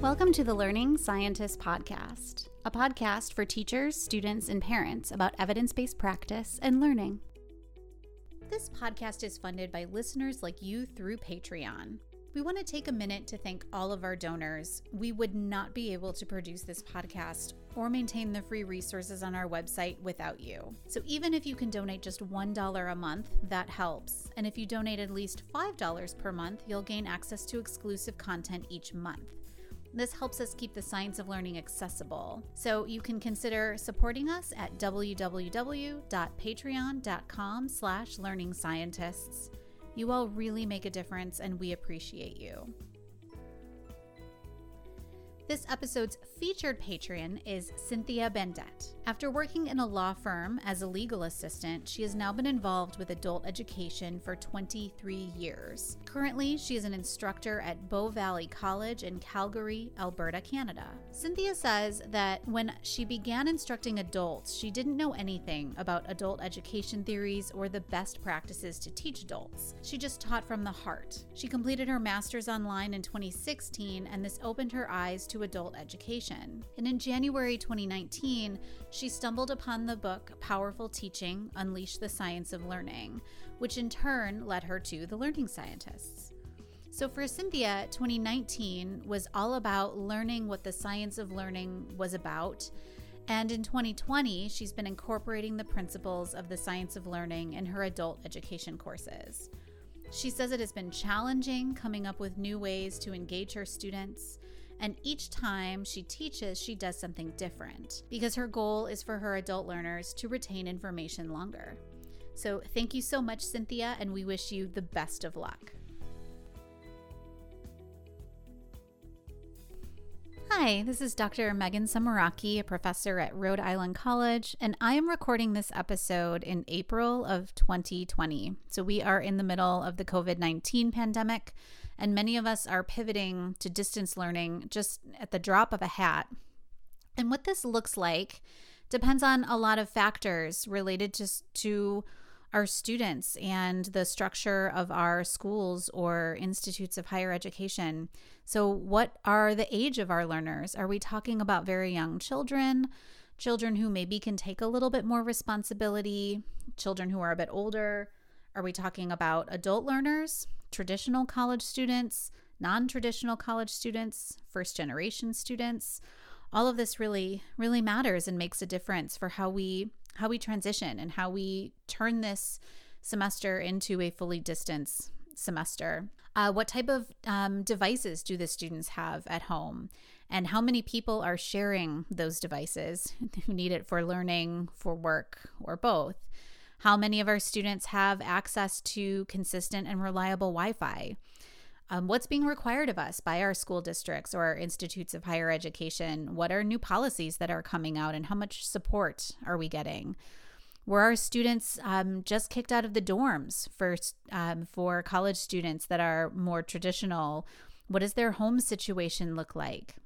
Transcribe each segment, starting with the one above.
Welcome to the Learning Scientist Podcast, a podcast for teachers, students, and parents about evidence based practice and learning. This podcast is funded by listeners like you through Patreon. We want to take a minute to thank all of our donors. We would not be able to produce this podcast or maintain the free resources on our website without you. So even if you can donate just $1 a month, that helps. And if you donate at least $5 per month, you'll gain access to exclusive content each month. This helps us keep the science of learning accessible. So you can consider supporting us at www.patreon.com slash learning scientists. You all really make a difference and we appreciate you. This episode's featured patron is Cynthia Bandet. After working in a law firm as a legal assistant, she has now been involved with adult education for 23 years. Currently, she is an instructor at Bow Valley College in Calgary, Alberta, Canada. Cynthia says that when she began instructing adults, she didn't know anything about adult education theories or the best practices to teach adults. She just taught from the heart. She completed her master's online in 2016, and this opened her eyes to adult education. And in January 2019, she stumbled upon the book Powerful Teaching Unleash the Science of Learning, which in turn led her to the Learning Scientists. So for Cynthia, 2019 was all about learning what the science of learning was about. And in 2020, she's been incorporating the principles of the science of learning in her adult education courses. She says it has been challenging coming up with new ways to engage her students. And each time she teaches, she does something different because her goal is for her adult learners to retain information longer. So, thank you so much, Cynthia, and we wish you the best of luck. Hi, this is Dr. Megan Sumeracki, a professor at Rhode Island College, and I am recording this episode in April of 2020. So we are in the middle of the COVID 19 pandemic, and many of us are pivoting to distance learning just at the drop of a hat. And what this looks like depends on a lot of factors related to, to our students and the structure of our schools or institutes of higher education. So, what are the age of our learners? Are we talking about very young children, children who maybe can take a little bit more responsibility, children who are a bit older? Are we talking about adult learners, traditional college students, non traditional college students, first generation students? All of this really, really matters and makes a difference for how we how we transition and how we turn this semester into a fully distance semester. Uh, what type of um, devices do the students have at home? And how many people are sharing those devices who need it for learning, for work, or both? How many of our students have access to consistent and reliable Wi Fi? Um, what's being required of us by our school districts or our institutes of higher education? What are new policies that are coming out, and how much support are we getting? Were our students um, just kicked out of the dorms for um, for college students that are more traditional? What does their home situation look like?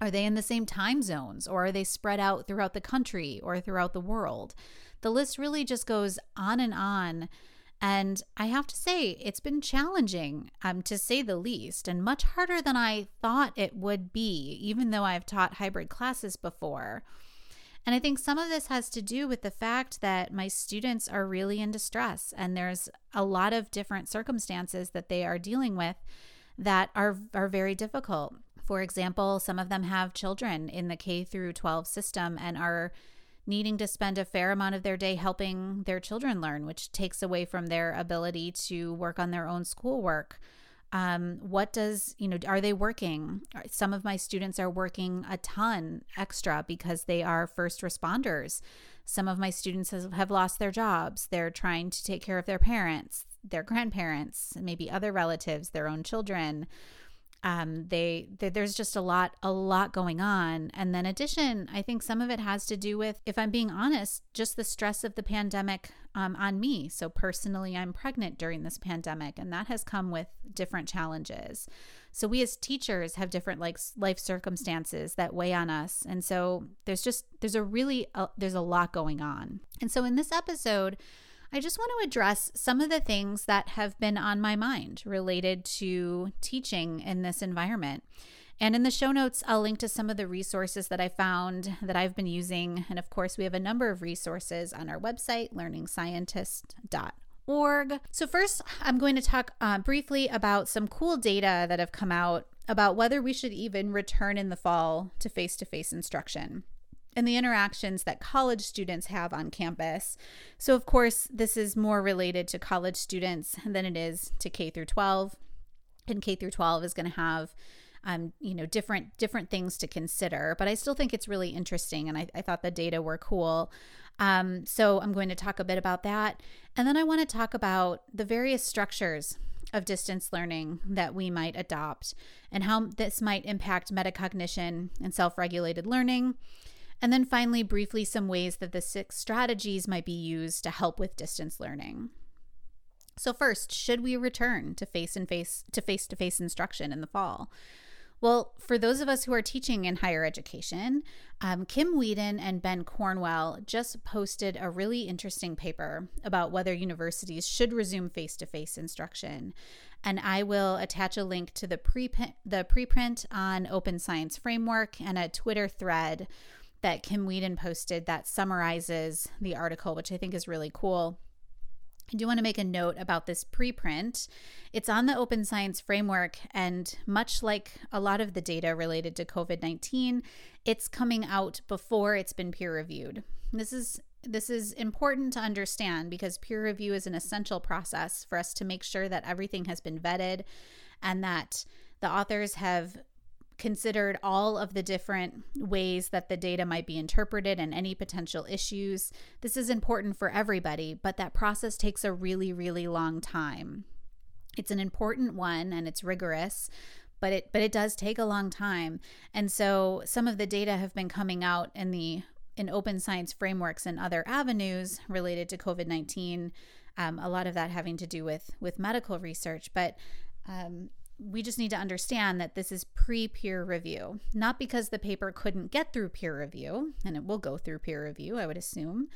Are they in the same time zones, or are they spread out throughout the country or throughout the world? The list really just goes on and on and I have to say, it's been challenging, um, to say the least, and much harder than I thought it would be, even though I've taught hybrid classes before. And I think some of this has to do with the fact that my students are really in distress, and there's a lot of different circumstances that they are dealing with that are, are very difficult. For example, some of them have children in the K through 12 system and are needing to spend a fair amount of their day helping their children learn, which takes away from their ability to work on their own schoolwork. Um, what does, you know, are they working? Some of my students are working a ton extra because they are first responders. Some of my students has, have lost their jobs. They're trying to take care of their parents, their grandparents, maybe other relatives, their own children um, they, they, there's just a lot a lot going on. And then addition i think some of it has to do with if i'm being honest just the stress of the pandemic um, on me. So personally i'm pregnant during this pandemic and that has come with different challenges. So we as teachers have different like life circumstances that weigh on us. And so there's just there's a really there's a lot going on. And so in this episode I just want to address some of the things that have been on my mind related to teaching in this environment. And in the show notes, I'll link to some of the resources that I found that I've been using. And of course, we have a number of resources on our website, learningscientist.org. So, first, I'm going to talk uh, briefly about some cool data that have come out about whether we should even return in the fall to face to face instruction and the interactions that college students have on campus. So of course, this is more related to college students than it is to K through 12. And K through 12 is going to have um, you know, different different things to consider. But I still think it's really interesting, and I, I thought the data were cool. Um, so I'm going to talk a bit about that, and then I want to talk about the various structures of distance learning that we might adopt and how this might impact metacognition and self-regulated learning. And then finally, briefly, some ways that the six strategies might be used to help with distance learning. So first, should we return to face and face to face to face instruction in the fall? Well, for those of us who are teaching in higher education, um, Kim Weeden and Ben Cornwell just posted a really interesting paper about whether universities should resume face to face instruction. And I will attach a link to the, pre- the preprint on Open Science Framework and a Twitter thread that Kim Weeden posted that summarizes the article, which I think is really cool. I do want to make a note about this preprint. It's on the Open Science Framework, and much like a lot of the data related to COVID 19, it's coming out before it's been peer reviewed. This is this is important to understand because peer review is an essential process for us to make sure that everything has been vetted and that the authors have considered all of the different ways that the data might be interpreted and any potential issues. This is important for everybody, but that process takes a really, really long time. It's an important one and it's rigorous, but it but it does take a long time. And so some of the data have been coming out in the in open science frameworks and other avenues related to COVID-19. Um, a lot of that having to do with with medical research, but um, we just need to understand that this is pre peer review, not because the paper couldn't get through peer review, and it will go through peer review, I would assume,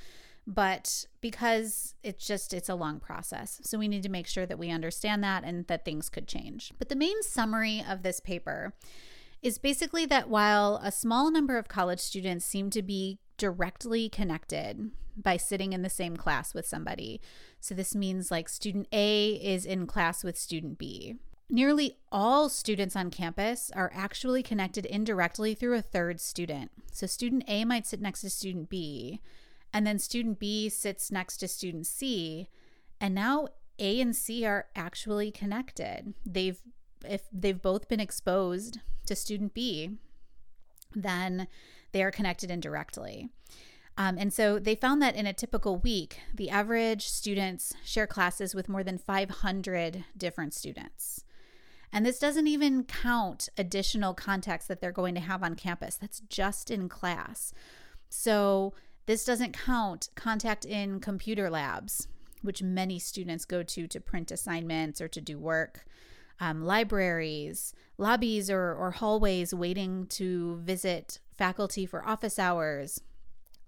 but because it's just it's a long process. So we need to make sure that we understand that and that things could change. But the main summary of this paper is basically that while a small number of college students seem to be directly connected by sitting in the same class with somebody. So this means like student A is in class with student B Nearly all students on campus are actually connected indirectly through a third student. So, student A might sit next to student B, and then student B sits next to student C, and now A and C are actually connected. They've if they've both been exposed to student B, then they are connected indirectly. Um, and so they found that in a typical week, the average students share classes with more than 500 different students. And this doesn't even count additional contacts that they're going to have on campus. That's just in class. So this doesn't count contact in computer labs, which many students go to to print assignments or to do work. Um, libraries, lobbies, or, or hallways waiting to visit faculty for office hours,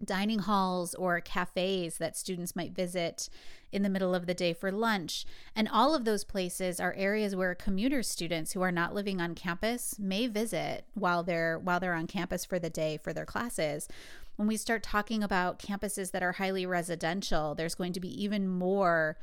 dining halls or cafes that students might visit in the middle of the day for lunch. And all of those places are areas where commuter students who are not living on campus may visit while they're while they're on campus for the day for their classes. When we start talking about campuses that are highly residential, there's going to be even more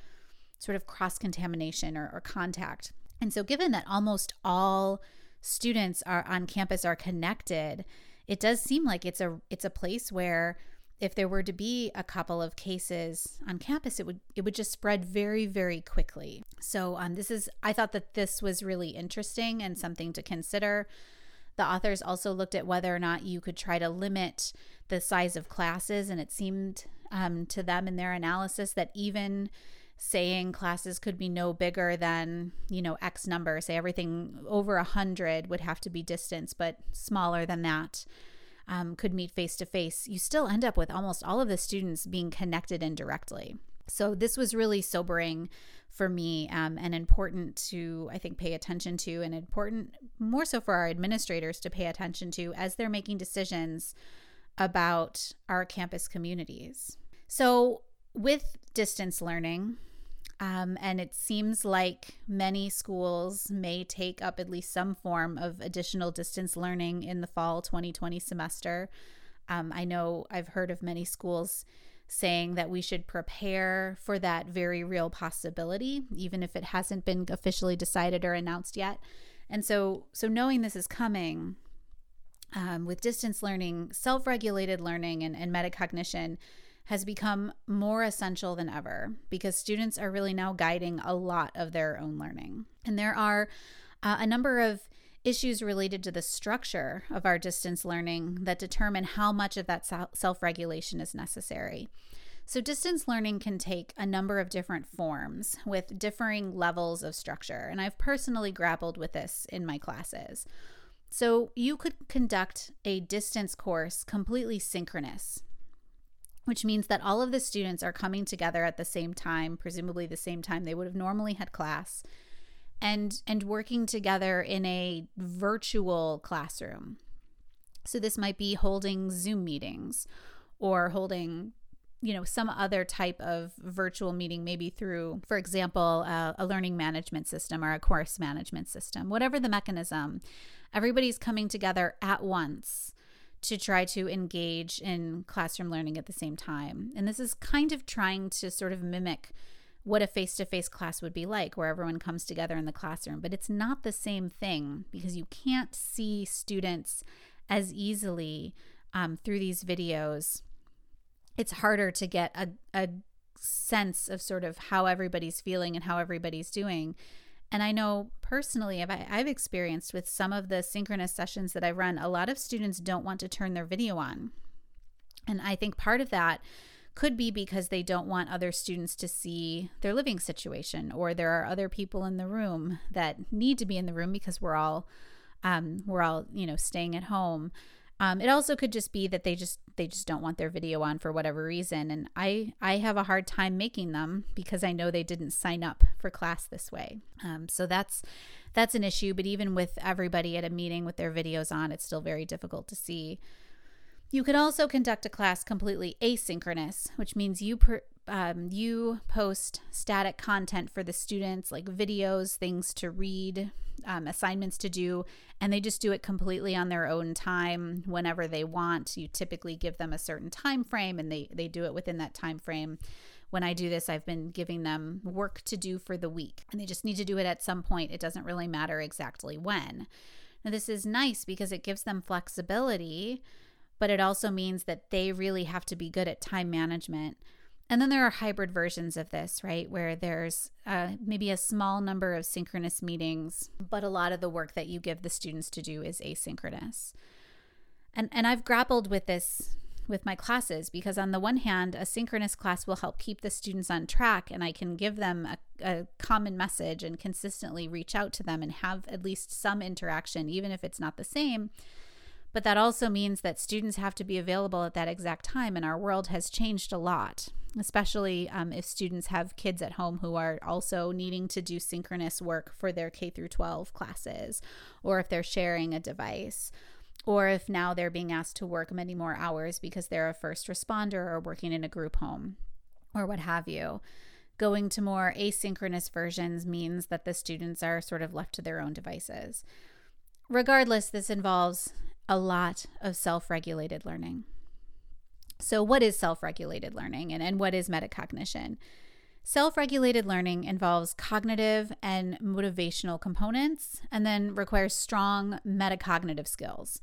sort of cross contamination or, or contact. And so given that almost all students are on campus are connected, it does seem like it's a it's a place where if there were to be a couple of cases on campus it would it would just spread very very quickly. So um, this is i thought that this was really interesting and something to consider. The authors also looked at whether or not you could try to limit the size of classes and it seemed um, to them in their analysis that even saying classes could be no bigger than you know x number. Say everything over a hundred would have to be distance but smaller than that um, could meet face to face you still end up with almost all of the students being connected indirectly. So this was really sobering for me um, and important to i think pay attention to and important more so for our administrators to pay attention to as they're making decisions about our campus communities. So with distance learning Um, and it seems like many schools may take up at least some form of additional distance learning in the fall 2020 semester. Um, I know I've heard of many schools saying that we should prepare for that very real possibility, even if it hasn't been officially decided or announced yet. And so, so knowing this is coming, um, with distance learning, self regulated learning, and, and metacognition has become more essential than ever because students are really now guiding a lot of their own learning. And there are uh, a number of issues related to the structure of our distance learning that determine how much of that self regulation is necessary. So, distance learning can take a number of different forms with differing levels of structure, and I've personally grappled with this in my classes. So, you could conduct a distance course completely synchronous, which means that all of the students are coming together at the same time, presumably the same time they would have normally had class, and and working together in a virtual classroom. So this might be holding Zoom meetings or holding you know some other type of virtual meeting maybe through for example uh, a learning management system or a course management system whatever the mechanism everybody's coming together at once to try to engage in classroom learning at the same time. And this is kind of trying to sort of mimic what a face to face class would be like, where everyone comes together in the classroom. But it's not the same thing because you can't see students as easily um, through these videos. It's harder to get a, a sense of sort of how everybody's feeling and how everybody's doing and I know personally, I've experienced with some of the synchronous sessions that I run, a lot of students don't want to turn their video on. And I think part of that could be because they don't want other students to see their living situation, or there are other people in the room that need to be in the room because we're all um, we're all you know staying at home. Um, it also could just be that they just they just don't want their video on for whatever reason, and I I have a hard time making them because I know they didn't sign up for class this way. Um, so that's that's an issue. But even with everybody at a meeting with their videos on, it's still very difficult to see. You could also conduct a class completely asynchronous, which means you per, um, you post static content for the students, like videos, things to read, um, assignments to do, and they just do it completely on their own time whenever they want. You typically give them a certain time frame, and they they do it within that time frame. When I do this, I've been giving them work to do for the week, and they just need to do it at some point. It doesn't really matter exactly when. Now, this is nice because it gives them flexibility, but it also means that they really have to be good at time management and then there are hybrid versions of this, right? Where there's uh, maybe a small number of synchronous meetings, but a lot of the work that you give the students to do is asynchronous. And, and I've grappled with this with my classes because, on the one hand, a synchronous class will help keep the students on track, and I can give them a, a common message and consistently reach out to them and have at least some interaction, even if it's not the same. But that also means that students have to be available at that exact time, and our world has changed a lot, especially um, if students have kids at home who are also needing to do synchronous work for their K through 12 classes, or if they're sharing a device, or if now they're being asked to work many more hours because they're a first responder or working in a group home, or what have you. Going to more asynchronous versions means that the students are sort of left to their own devices. Regardless, this involves a lot of self regulated learning. So, what is self regulated learning and, and what is metacognition? Self regulated learning involves cognitive and motivational components and then requires strong metacognitive skills.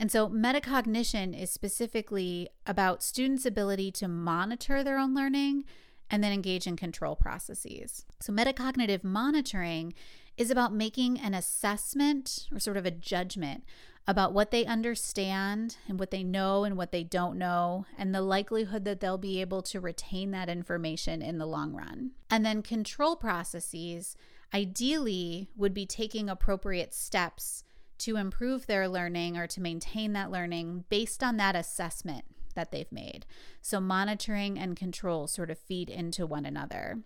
And so, metacognition is specifically about students' ability to monitor their own learning and then engage in control processes. So, metacognitive monitoring is about making an assessment or sort of a judgment about what they understand and what they know and what they don't know, and the likelihood that they'll be able to retain that information in the long run. And then control processes ideally would be taking appropriate steps to improve their learning or to maintain that learning based on that assessment that they've made. So, monitoring and control sort of feed into one another.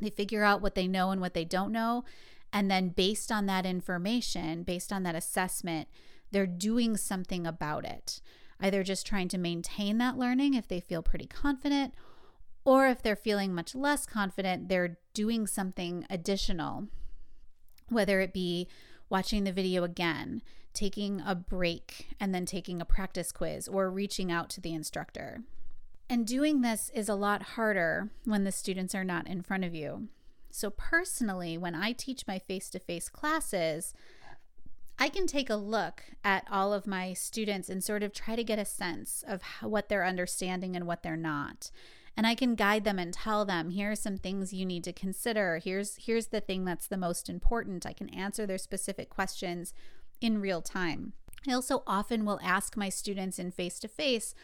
They figure out what they know and what they don't know. And then, based on that information, based on that assessment, they're doing something about it. Either just trying to maintain that learning if they feel pretty confident, or if they're feeling much less confident, they're doing something additional, whether it be watching the video again, taking a break, and then taking a practice quiz, or reaching out to the instructor. And doing this is a lot harder when the students are not in front of you. So, personally, when I teach my face to face classes, I can take a look at all of my students and sort of try to get a sense of how, what they're understanding and what they're not. And I can guide them and tell them, here are some things you need to consider. Here's here's the thing that's the most important. I can answer their specific questions in real time. I also often will ask my students in face to face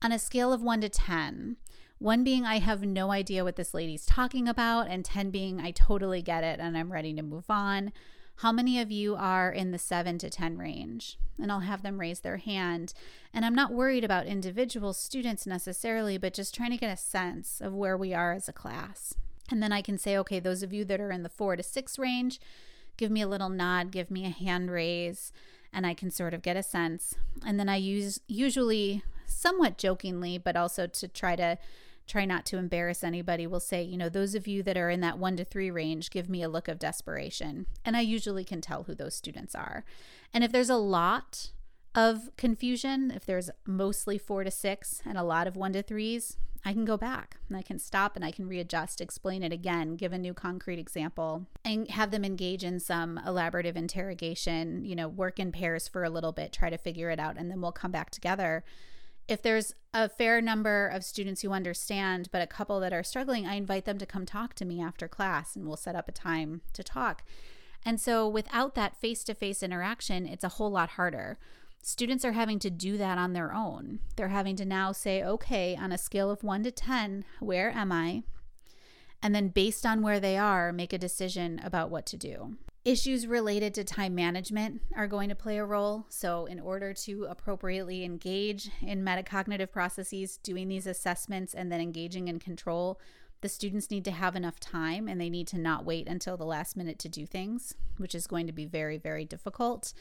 on a scale of 1 to 10. 1 being I have no idea what this lady's talking about and 10 being I totally get it and I'm ready to move on. How many of you are in the 7 to 10 range? And I'll have them raise their hand. And I'm not worried about individual students necessarily, but just trying to get a sense of where we are as a class. And then I can say, okay, those of you that are in the 4 to 6 range, give me a little nod, give me a hand raise, and I can sort of get a sense. And then I use usually somewhat jokingly, but also to try to try not to embarrass anybody, will say, you know, those of you that are in that one to three range, give me a look of desperation. And I usually can tell who those students are. And if there's a lot of confusion, if there's mostly four to six and a lot of one to threes, I can go back and I can stop and I can readjust, explain it again, give a new concrete example, and have them engage in some elaborative interrogation, you know, work in pairs for a little bit, try to figure it out, and then we'll come back together if there's a fair number of students who understand, but a couple that are struggling, I invite them to come talk to me after class and we'll set up a time to talk. And so without that face to face interaction, it's a whole lot harder. Students are having to do that on their own. They're having to now say, okay, on a scale of one to 10, where am I? And then based on where they are, make a decision about what to do. Issues related to time management are going to play a role. So, in order to appropriately engage in metacognitive processes, doing these assessments and then engaging in control, the students need to have enough time and they need to not wait until the last minute to do things, which is going to be very, very difficult.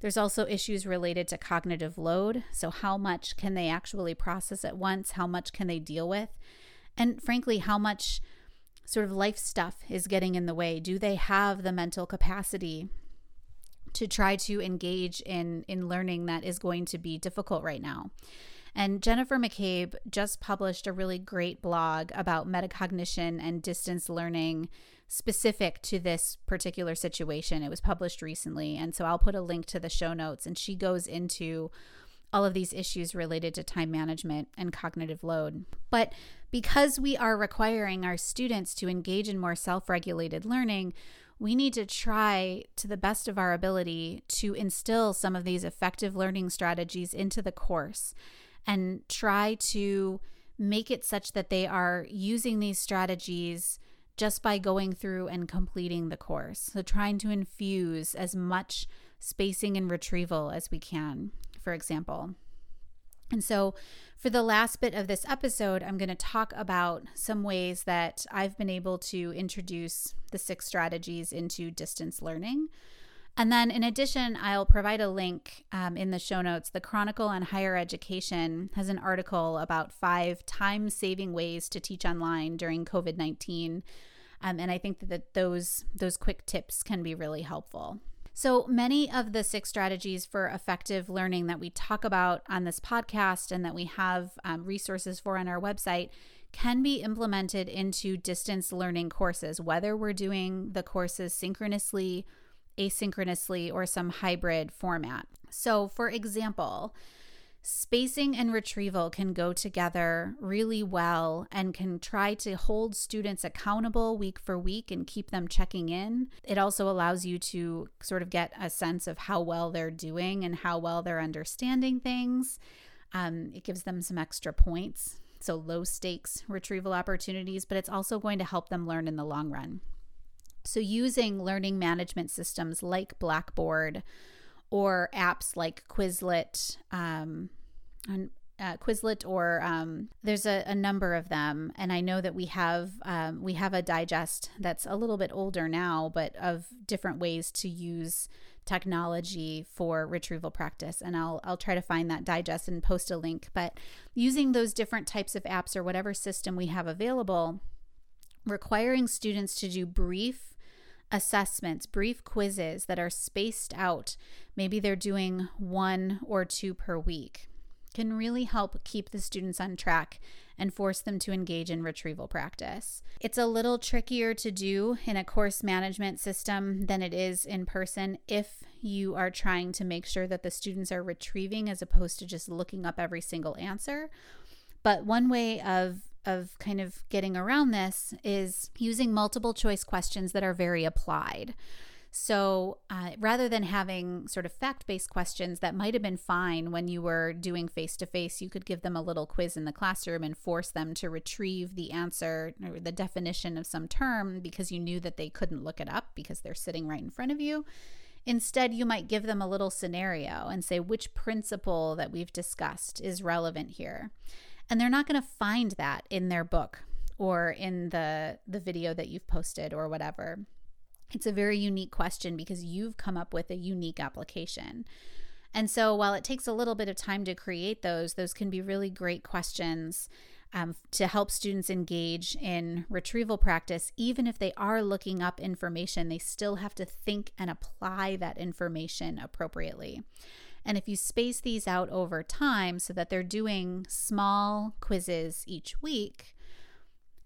There's also issues related to cognitive load. So, how much can they actually process at once? How much can they deal with? And frankly, how much sort of life stuff is getting in the way? Do they have the mental capacity to try to engage in in learning that is going to be difficult right now? And Jennifer McCabe just published a really great blog about metacognition and distance learning specific to this particular situation. It was published recently. And so I'll put a link to the show notes. And she goes into all of these issues related to time management and cognitive load. But because we are requiring our students to engage in more self regulated learning, we need to try to the best of our ability to instill some of these effective learning strategies into the course and try to make it such that they are using these strategies just by going through and completing the course. So, trying to infuse as much spacing and retrieval as we can for example. And so, for the last bit of this episode, I'm going to talk about some ways that I've been able to introduce the six strategies into distance learning. And then, in addition, I'll provide a link um, in the show notes. The Chronicle on Higher Education has an article about five time saving ways to teach online during COVID 19. Um, and I think that those, those quick tips can be really helpful. So many of the six strategies for effective learning that we talk about on this podcast and that we have um, resources for on our website can be implemented into distance learning courses, whether we're doing the courses synchronously, asynchronously, or some hybrid format. So, for example, Spacing and retrieval can go together really well and can try to hold students accountable week for week and keep them checking in. It also allows you to sort of get a sense of how well they're doing and how well they're understanding things. Um, it gives them some extra points, so low stakes retrieval opportunities, but it's also going to help them learn in the long run. So, using learning management systems like Blackboard or apps like Quizlet, um, and uh, Quizlet, or um, there's a, a, number of them, and I know that we have um, we have a digest that's a little bit older now, but of different ways to use technology for retrieval practice, and I'll I'll try to find that digest and post a link. But using those different types of apps or whatever system we have available requiring students to do brief assessments, brief quizzes that are spaced out. Maybe they're doing one or two per week can really help keep the students on track and force them to engage in retrieval practice. It's a little trickier to do in a course management system than it is in person if you are trying to make sure that the students are retrieving as opposed to just looking up every single answer. But one way of of kind of getting around this is using multiple choice questions that are very applied. So uh, rather than having sort of fact based questions that might have been fine when you were doing face to face, you could give them a little quiz in the classroom and force them to retrieve the answer or the definition of some term because you knew that they couldn't look it up because they're sitting right in front of you. Instead, you might give them a little scenario and say which principle that we've discussed is relevant here. And they're not going to find that in their book or in the the video that you've posted or whatever. It's a very unique question because you've come up with a unique application. And so while it takes a little bit of time to create those, those can be really great questions um, to help students engage in retrieval practice. Even if they are looking up information, they still have to think and apply that information appropriately. And if you space these out over time so that they're doing small quizzes each week,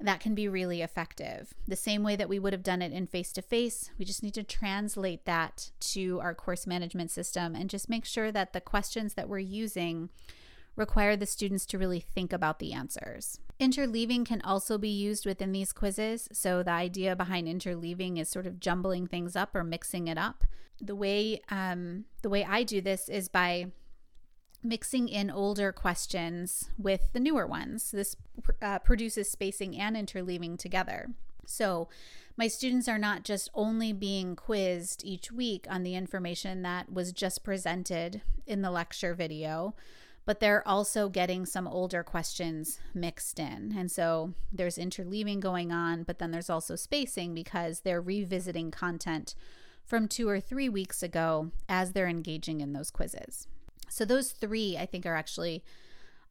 that can be really effective. The same way that we would have done it in face to face, we just need to translate that to our course management system and just make sure that the questions that we're using require the students to really think about the answers. Interleaving can also be used within these quizzes. So, the idea behind interleaving is sort of jumbling things up or mixing it up. The way um, the way I do this is by mixing in older questions with the newer ones. This uh, produces spacing and interleaving together. So, my students are not just only being quizzed each week on the information that was just presented in the lecture video, but they're also getting some older questions mixed in. And so there's interleaving going on, but then there's also spacing because they're revisiting content from two or three weeks ago as they're engaging in those quizzes. So, those three I think are actually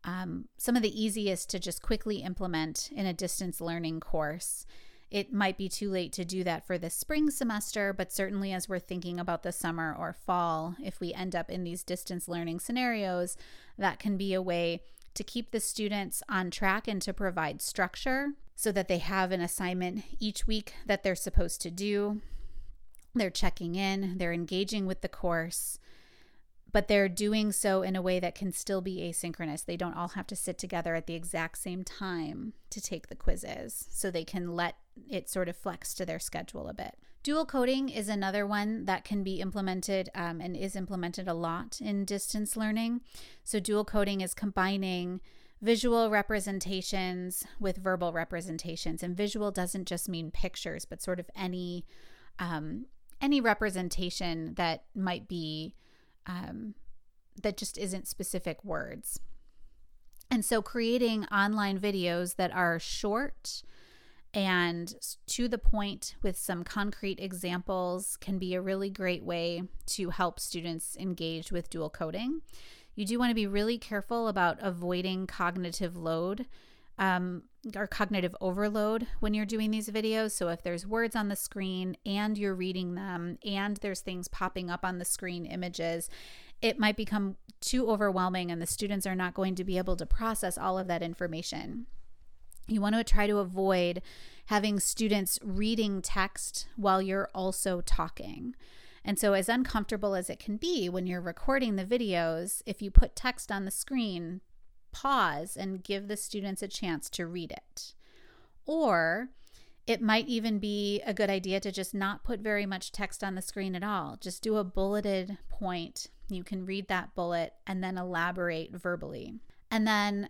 um, some of the easiest to just quickly implement in a distance learning course. It might be too late to do that for the spring semester, but certainly as we're thinking about the summer or fall, if we end up in these distance learning scenarios, that can be a way to keep the students on track and to provide structure so that they have an assignment each week that they're supposed to do. They're checking in, they're engaging with the course, but they're doing so in a way that can still be asynchronous. They don't all have to sit together at the exact same time to take the quizzes, so they can let it sort of flex to their schedule a bit. Dual coding is another one that can be implemented um, and is implemented a lot in distance learning. So, dual coding is combining visual representations with verbal representations, and visual doesn't just mean pictures, but sort of any um, any representation that might be um, that just isn't specific words. And so creating online videos that are short and to the point with some concrete examples can be a really great way to help students engage with dual coding. You do want to be really careful about avoiding cognitive load um, or cognitive overload when you're doing these videos. So, if there's words on the screen and you're reading them, and there's things popping up on the screen, images, it might become too overwhelming and the students are not going to be able to process all of that information. You want to try to avoid having students reading text while you're also talking. And so, as uncomfortable as it can be when you're recording the videos, if you put text on the screen, pause and give the students a chance to read it. Or it might even be a good idea to just not put very much text on the screen at all. Just do a bulleted point. You can read that bullet and then elaborate verbally. And then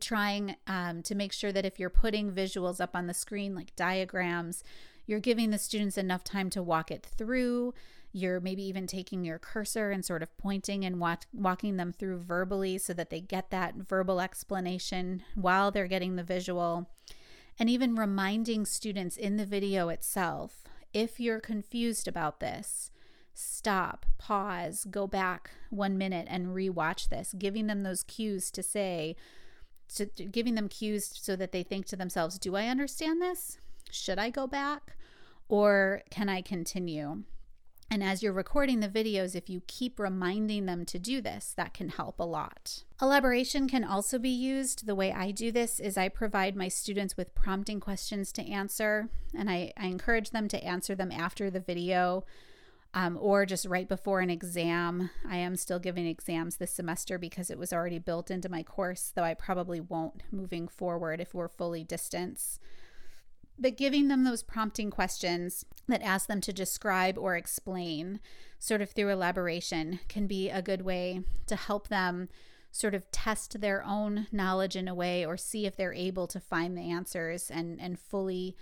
trying um, to make sure that if you're putting visuals up on the screen, like diagrams, you're giving the students enough time to walk it through. You're maybe even taking your cursor and sort of pointing and walk, walking them through verbally so that they get that verbal explanation while they're getting the visual and even reminding students in the video itself if you're confused about this, stop, pause, go back one minute and rewatch this, giving them those cues to say, to, giving them cues so that they think to themselves, do I understand this? should I go back or can I continue? And as you're recording the videos, if you keep reminding them to do this, that can help a lot. Elaboration can also be used. The way I do this is I provide my students with prompting questions to answer, and I, I encourage them to answer them after the video um, or just right before an exam. I am still giving exams this semester because it was already built into my course, though I probably won't moving forward if we're fully distance but giving them those prompting questions that ask them to describe or explain, sort of through elaboration, can be a good way to help them sort of test their own knowledge in a way or see if they're able to find the answers and, and fully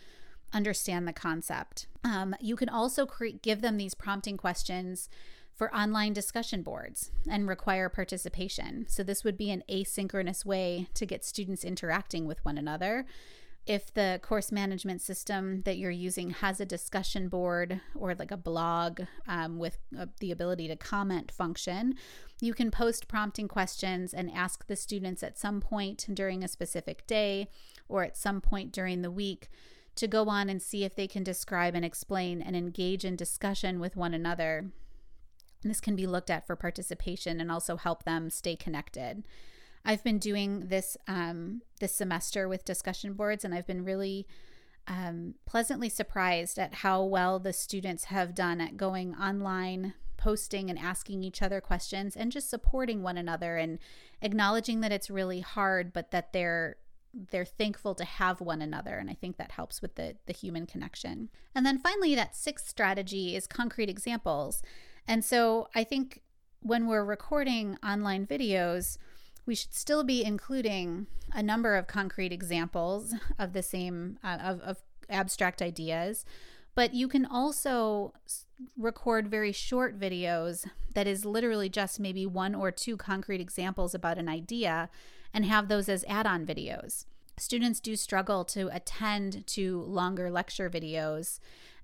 understand the concept. Um, you can also cre- give them these prompting questions for online discussion boards and require participation. So, this would be an asynchronous way to get students interacting with one another if the course management system that you're using has a discussion board or like a blog um, with uh, the ability to comment function, you can post prompting questions and ask the students at some point during a specific day or at some point during the week to go on and see if they can describe and explain and engage in discussion with one another. this can be looked at for participation and also help them stay connected. I've been doing this um, this semester with discussion boards, and I've been really um, pleasantly surprised at how well the students have done at going online, posting, and asking each other questions, and just supporting one another and acknowledging that it's really hard, but that they're they're thankful to have one another and i think that helps with the the human connection. And then finally that sixth strategy is concrete examples. And so i think when we're recording online videos we should still be including a number of concrete examples of the same uh, of, of abstract ideas. But you can also record very short videos that is literally just maybe one or two concrete examples about an idea and have those as add-on videos. Students do struggle to attend to longer lecture videos.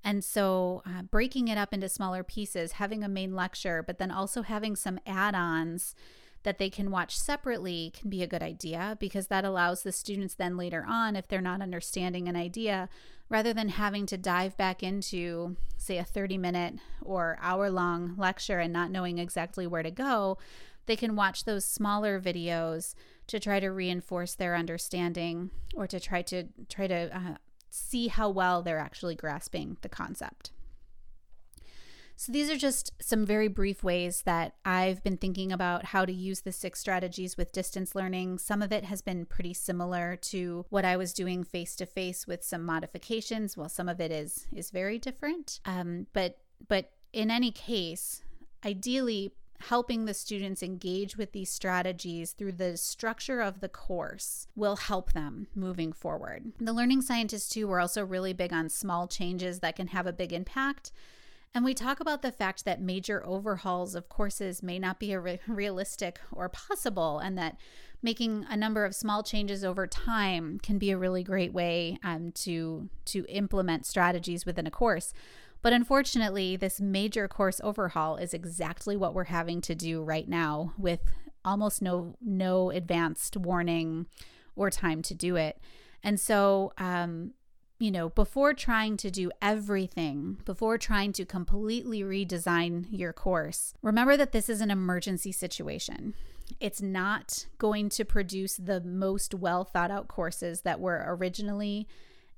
And so, uh, breaking it up into smaller pieces, having a main lecture, but then also having some add ons that they can watch separately can be a good idea because that allows the students then later on, if they're not understanding an idea, rather than having to dive back into, say, a 30 minute or hour long lecture and not knowing exactly where to go, they can watch those smaller videos to try to reinforce their understanding or to try to try to uh, see how well they're actually grasping the concept. So, these are just some very brief ways that I've been thinking about how to use the six strategies with distance learning. Some of it has been pretty similar to what I was doing face to face with some modifications, while some of it is is very different. Um, but but in any case, ideally helping the students engage with these strategies through the structure of the course will help them moving forward. The learning scientists, too, were also really big on small changes that can have a big impact. And we talk about the fact that major overhauls of courses may not be re- realistic or possible, and that making a number of small changes over time can be a really great way um, to to implement strategies within a course. But unfortunately, this major course overhaul is exactly what we're having to do right now with almost no no advanced warning or time to do it. And so um, you know, before trying to do everything, before trying to completely redesign your course, remember that this is an emergency situation. It's not going to produce the most well thought out courses that were originally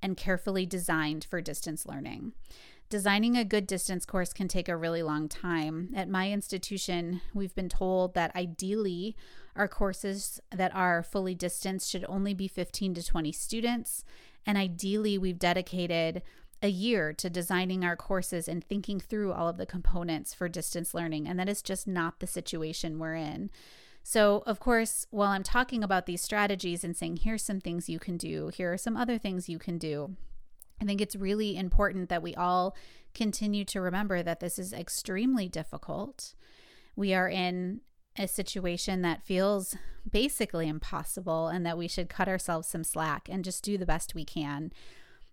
and carefully designed for distance learning. Designing a good distance course can take a really long time. At my institution, we've been told that ideally, our courses that are fully distanced should only be 15 to 20 students and ideally, we've dedicated a year to designing our courses and thinking through all of the components for distance learning. And that is just not the situation we're in. So, of course, while I'm talking about these strategies and saying, here's some things you can do, here are some other things you can do, I think it's really important that we all continue to remember that this is extremely difficult. We are in a situation that feels basically impossible and that we should cut ourselves some slack and just do the best we can.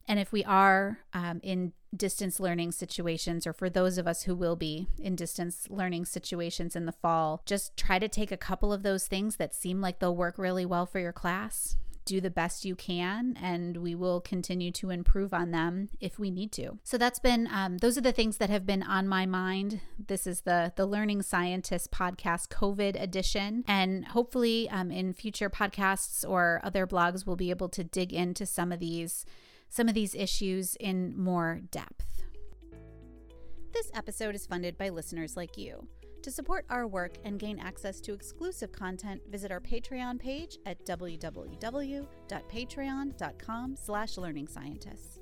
And if we are um, in distance learning situations, or for those of us who will be in distance learning situations in the fall, just try to take a couple of those things that seem like they'll work really well for your class. Do the best you can, and we will continue to improve on them if we need to. So that's been um, those are the things that have been on my mind. This is the the Learning Scientist podcast COVID edition, and hopefully um, in future podcasts or other blogs, we'll be able to dig into some of these some of these issues in more depth. This episode is funded by listeners like you. To support our work and gain access to exclusive content, visit our Patreon page at www.patreon.com slash learning scientists.